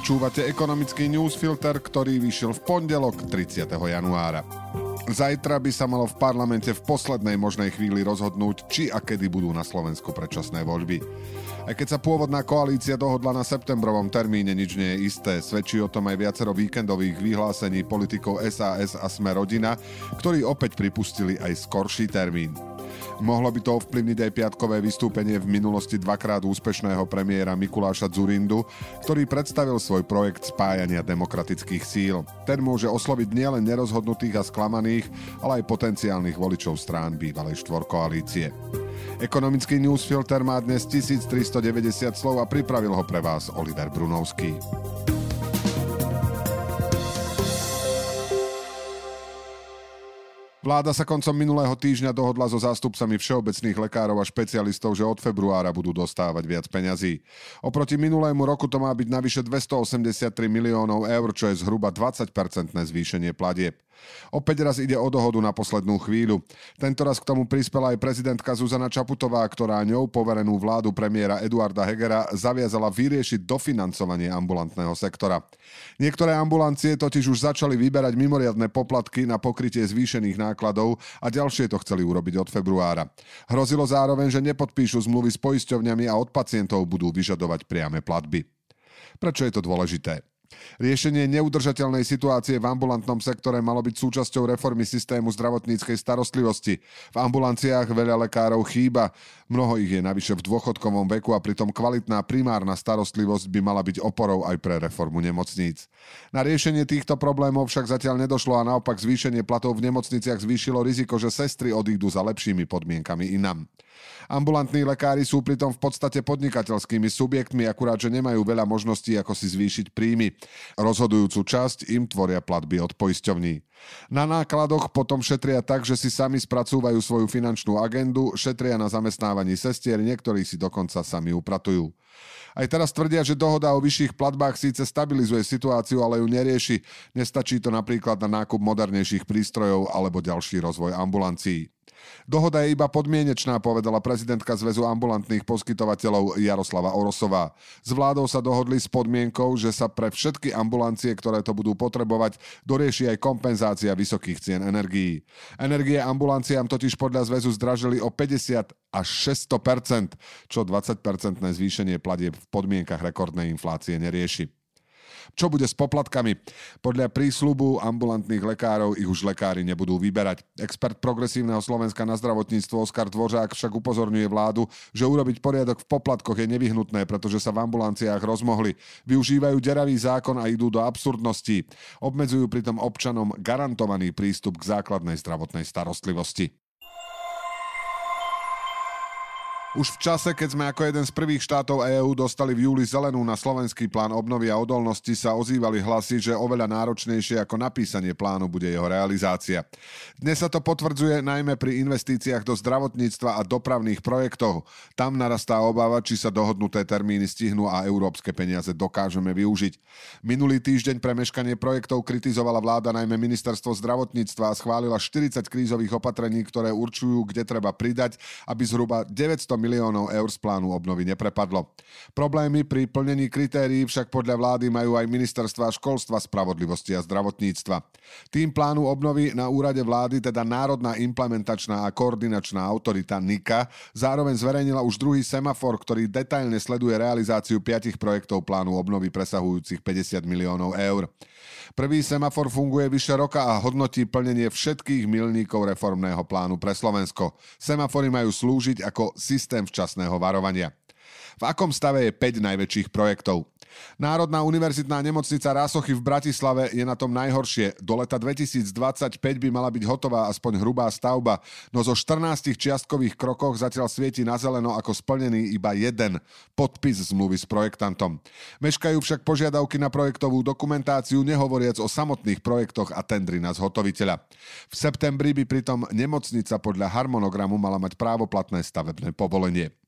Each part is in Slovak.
Počúvate ekonomický newsfilter, ktorý vyšiel v pondelok 30. januára. Zajtra by sa malo v parlamente v poslednej možnej chvíli rozhodnúť, či a kedy budú na Slovensku predčasné voľby. Aj keď sa pôvodná koalícia dohodla na septembrovom termíne, nič nie je isté. Svedčí o tom aj viacero víkendových vyhlásení politikov SAS a Sme rodina, ktorí opäť pripustili aj skorší termín. Mohlo by to ovplyvniť aj piatkové vystúpenie v minulosti dvakrát úspešného premiéra Mikuláša Zurindu, ktorý predstavil svoj projekt spájania demokratických síl. Ten môže osloviť nielen nerozhodnutých a sklamaných, ale aj potenciálnych voličov strán bývalej štvorkoalície. Ekonomický newsfilter má dnes 1390 slov a pripravil ho pre vás Oliver Brunovský. Vláda sa koncom minulého týždňa dohodla so zástupcami všeobecných lekárov a špecialistov, že od februára budú dostávať viac peňazí. Oproti minulému roku to má byť navyše 283 miliónov eur, čo je zhruba 20-percentné zvýšenie platieb. Opäť raz ide o dohodu na poslednú chvíľu. Tento raz k tomu prispela aj prezidentka Zuzana Čaputová, ktorá ňou poverenú vládu premiéra Eduarda Hegera zaviazala vyriešiť dofinancovanie ambulantného sektora. Niektoré ambulancie totiž už začali vyberať mimoriadne poplatky na pokrytie zvýšených nákladov a ďalšie to chceli urobiť od februára. Hrozilo zároveň, že nepodpíšu zmluvy s poisťovňami a od pacientov budú vyžadovať priame platby. Prečo je to dôležité? Riešenie neudržateľnej situácie v ambulantnom sektore malo byť súčasťou reformy systému zdravotníckej starostlivosti. V ambulanciách veľa lekárov chýba, mnoho ich je navyše v dôchodkovom veku a pritom kvalitná primárna starostlivosť by mala byť oporou aj pre reformu nemocníc. Na riešenie týchto problémov však zatiaľ nedošlo a naopak zvýšenie platov v nemocniciach zvýšilo riziko, že sestry odídu za lepšími podmienkami inam. Ambulantní lekári sú pritom v podstate podnikateľskými subjektmi, akurát, že nemajú veľa možností, ako si zvýšiť príjmy. Rozhodujúcu časť im tvoria platby od poisťovní. Na nákladoch potom šetria tak, že si sami spracúvajú svoju finančnú agendu, šetria na zamestnávaní sestier, niektorí si dokonca sami upratujú. Aj teraz tvrdia, že dohoda o vyšších platbách síce stabilizuje situáciu, ale ju nerieši. Nestačí to napríklad na nákup modernejších prístrojov alebo ďalší rozvoj ambulancií. Dohoda je iba podmienečná, povedala prezidentka Zväzu ambulantných poskytovateľov Jaroslava Orosová. S vládou sa dohodli s podmienkou, že sa pre všetky ambulancie, ktoré to budú potrebovať, dorieši aj kompenzácia vysokých cien energií. Energie ambulanciám totiž podľa Zväzu zdražili o 50 až 600% čo 20-percentné zvýšenie platieb v podmienkach rekordnej inflácie nerieši. Čo bude s poplatkami? Podľa prísľubu ambulantných lekárov ich už lekári nebudú vyberať. Expert progresívneho Slovenska na zdravotníctvo Oskar Dvořák však upozorňuje vládu, že urobiť poriadok v poplatkoch je nevyhnutné, pretože sa v ambulanciách rozmohli. Využívajú deravý zákon a idú do absurdností. Obmedzujú pritom občanom garantovaný prístup k základnej zdravotnej starostlivosti. Už v čase, keď sme ako jeden z prvých štátov EÚ dostali v júli zelenú na slovenský plán obnovy a odolnosti, sa ozývali hlasy, že oveľa náročnejšie ako napísanie plánu bude jeho realizácia. Dnes sa to potvrdzuje najmä pri investíciách do zdravotníctva a dopravných projektov. Tam narastá obava, či sa dohodnuté termíny stihnú a európske peniaze dokážeme využiť. Minulý týždeň pre meškanie projektov kritizovala vláda najmä ministerstvo zdravotníctva a schválila 40 krízových opatrení, ktoré určujú, kde treba pridať, aby zhruba 900 miliónov eur z plánu obnovy neprepadlo. Problémy pri plnení kritérií však podľa vlády majú aj ministerstva školstva, spravodlivosti a zdravotníctva. Tým plánu obnovy na úrade vlády, teda Národná implementačná a koordinačná autorita NIKA, zároveň zverejnila už druhý semafor, ktorý detailne sleduje realizáciu piatich projektov plánu obnovy presahujúcich 50 miliónov eur. Prvý semafor funguje vyše roka a hodnotí plnenie všetkých milníkov reformného plánu pre Slovensko. Semafory majú slúžiť ako systém včasného varovania. V akom stave je 5 najväčších projektov? Národná univerzitná nemocnica Rásochy v Bratislave je na tom najhoršie. Do leta 2025 by mala byť hotová aspoň hrubá stavba, no zo 14 čiastkových krokoch zatiaľ svieti na zeleno ako splnený iba jeden podpis zmluvy s projektantom. Meškajú však požiadavky na projektovú dokumentáciu, nehovoriac o samotných projektoch a tendry na zhotoviteľa. V septembri by pritom nemocnica podľa harmonogramu mala mať právoplatné stavebné povolenie.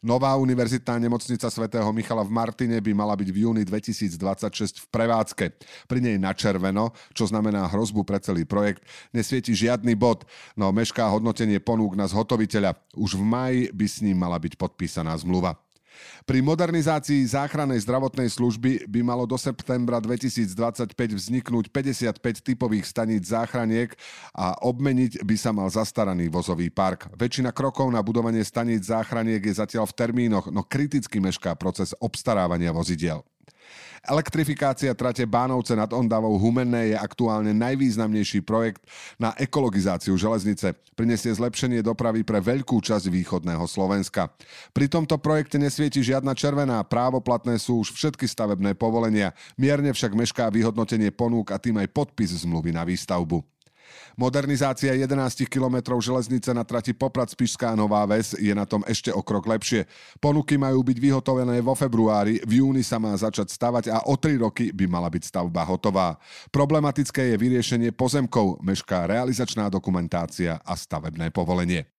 Nová univerzitná nemocnica svätého Michala v Martine by mala byť v júni 2026 v prevádzke. Pri nej na červeno, čo znamená hrozbu pre celý projekt, nesvieti žiadny bod, no mešká hodnotenie ponúk na zhotoviteľa. Už v maji by s ním mala byť podpísaná zmluva. Pri modernizácii záchrannej zdravotnej služby by malo do septembra 2025 vzniknúť 55 typových staníc záchraniek a obmeniť by sa mal zastaraný vozový park. Väčšina krokov na budovanie staníc záchraniek je zatiaľ v termínoch, no kriticky mešká proces obstarávania vozidiel. Elektrifikácia trate Bánovce nad Ondavou Humenné je aktuálne najvýznamnejší projekt na ekologizáciu železnice. Prinesie zlepšenie dopravy pre veľkú časť východného Slovenska. Pri tomto projekte nesvieti žiadna červená, právoplatné sú už všetky stavebné povolenia. Mierne však mešká vyhodnotenie ponúk a tým aj podpis zmluvy na výstavbu. Modernizácia 11 kilometrov železnice na trati Poprad Spišská Nová Ves je na tom ešte o krok lepšie. Ponuky majú byť vyhotovené vo februári, v júni sa má začať stavať a o 3 roky by mala byť stavba hotová. Problematické je vyriešenie pozemkov, mešká realizačná dokumentácia a stavebné povolenie.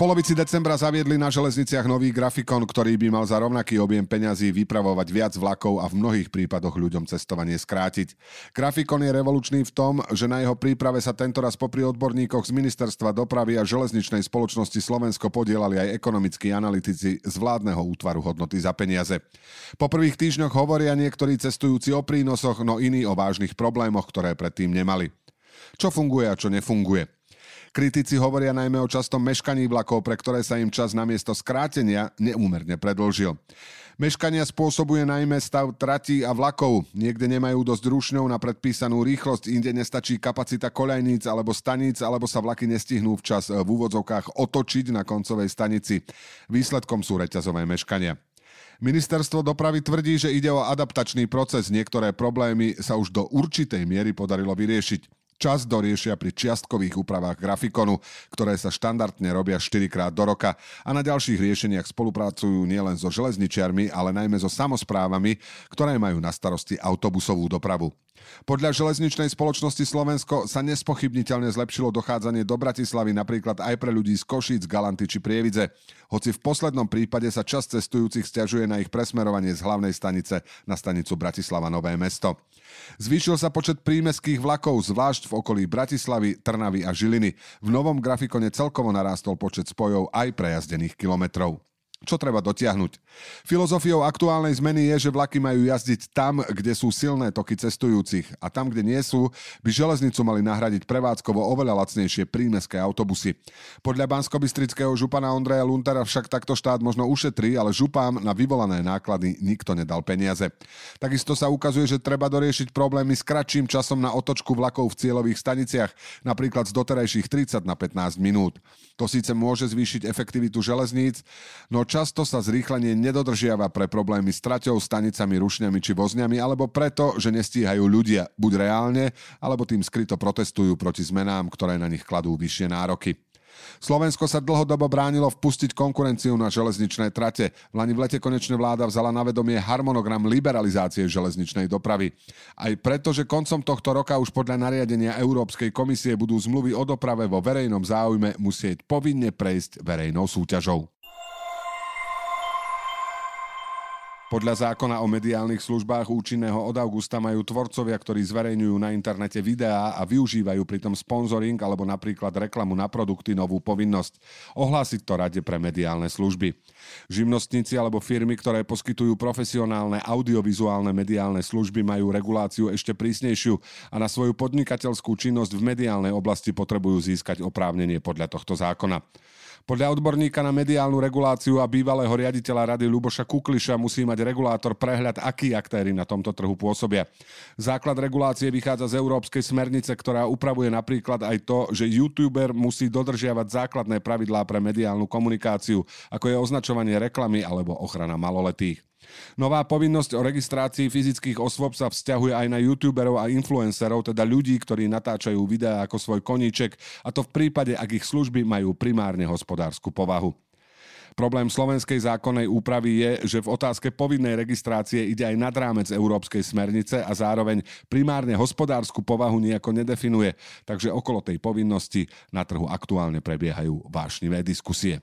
Polovici decembra zaviedli na železniciach nový grafikon, ktorý by mal za rovnaký objem peňazí vypravovať viac vlakov a v mnohých prípadoch ľuďom cestovanie skrátiť. Grafikon je revolučný v tom, že na jeho príprave sa tentoraz popri odborníkoch z Ministerstva dopravy a železničnej spoločnosti Slovensko podielali aj ekonomickí analytici z vládneho útvaru hodnoty za peniaze. Po prvých týždňoch hovoria niektorí cestujúci o prínosoch, no iní o vážnych problémoch, ktoré predtým nemali. Čo funguje a čo nefunguje? Kritici hovoria najmä o častom meškaní vlakov, pre ktoré sa im čas namiesto skrátenia neúmerne predlžil. Meškania spôsobuje najmä stav tratí a vlakov. Niekde nemajú dosť rušňov na predpísanú rýchlosť, inde nestačí kapacita koľajníc alebo staníc, alebo sa vlaky nestihnú včas v úvodzovkách otočiť na koncovej stanici. Výsledkom sú reťazové meškania. Ministerstvo dopravy tvrdí, že ide o adaptačný proces. Niektoré problémy sa už do určitej miery podarilo vyriešiť čas doriešia pri čiastkových úpravách grafikonu, ktoré sa štandardne robia 4 krát do roka a na ďalších riešeniach spolupracujú nielen so železničiarmi, ale najmä so samozprávami, ktoré majú na starosti autobusovú dopravu. Podľa železničnej spoločnosti Slovensko sa nespochybniteľne zlepšilo dochádzanie do Bratislavy napríklad aj pre ľudí z Košíc, Galanty či Prievidze, hoci v poslednom prípade sa časť cestujúcich stiažuje na ich presmerovanie z hlavnej stanice na stanicu Bratislava Nové mesto. Zvýšil sa počet prímeských vlakov, zvlášť v okolí Bratislavy, Trnavy a Žiliny. V novom grafikone celkovo narástol počet spojov aj prejazdených kilometrov. Čo treba dotiahnuť? Filozofiou aktuálnej zmeny je, že vlaky majú jazdiť tam, kde sú silné toky cestujúcich a tam, kde nie sú, by železnicu mali nahradiť prevádzkovo oveľa lacnejšie prímeské autobusy. Podľa banskobistrického župana Ondreja Luntera však takto štát možno ušetrí, ale župám na vyvolané náklady nikto nedal peniaze. Takisto sa ukazuje, že treba doriešiť problémy s kratším časom na otočku vlakov v cieľových staniciach, napríklad z doterajších 30 na 15 minút. To síce môže zvýšiť efektivitu železníc, no často sa zrýchlenie nedodržiava pre problémy s traťou, stanicami, rušňami či vozňami, alebo preto, že nestíhajú ľudia buď reálne, alebo tým skryto protestujú proti zmenám, ktoré na nich kladú vyššie nároky. Slovensko sa dlhodobo bránilo vpustiť konkurenciu na železničné trate. V Lani v lete konečne vláda vzala na vedomie harmonogram liberalizácie železničnej dopravy. Aj preto, že koncom tohto roka už podľa nariadenia Európskej komisie budú zmluvy o doprave vo verejnom záujme musieť povinne prejsť verejnou súťažou. Podľa zákona o mediálnych službách účinného od augusta majú tvorcovia, ktorí zverejňujú na internete videá a využívajú pritom sponzoring alebo napríklad reklamu na produkty novú povinnosť ohlásiť to Rade pre mediálne služby. Živnostníci alebo firmy, ktoré poskytujú profesionálne audiovizuálne mediálne služby, majú reguláciu ešte prísnejšiu a na svoju podnikateľskú činnosť v mediálnej oblasti potrebujú získať oprávnenie podľa tohto zákona. Podľa odborníka na mediálnu reguláciu a bývalého riaditeľa rady Luboša Kukliša musí mať regulátor prehľad, akí aktéry na tomto trhu pôsobia. Základ regulácie vychádza z európskej smernice, ktorá upravuje napríklad aj to, že youtuber musí dodržiavať základné pravidlá pre mediálnu komunikáciu, ako je označovanie reklamy alebo ochrana maloletých. Nová povinnosť o registrácii fyzických osôb sa vzťahuje aj na youtuberov a influencerov, teda ľudí, ktorí natáčajú videá ako svoj koníček, a to v prípade, ak ich služby majú primárne hospodárskú povahu. Problém slovenskej zákonnej úpravy je, že v otázke povinnej registrácie ide aj nad rámec európskej smernice a zároveň primárne hospodárskú povahu nejako nedefinuje, takže okolo tej povinnosti na trhu aktuálne prebiehajú vášnivé diskusie.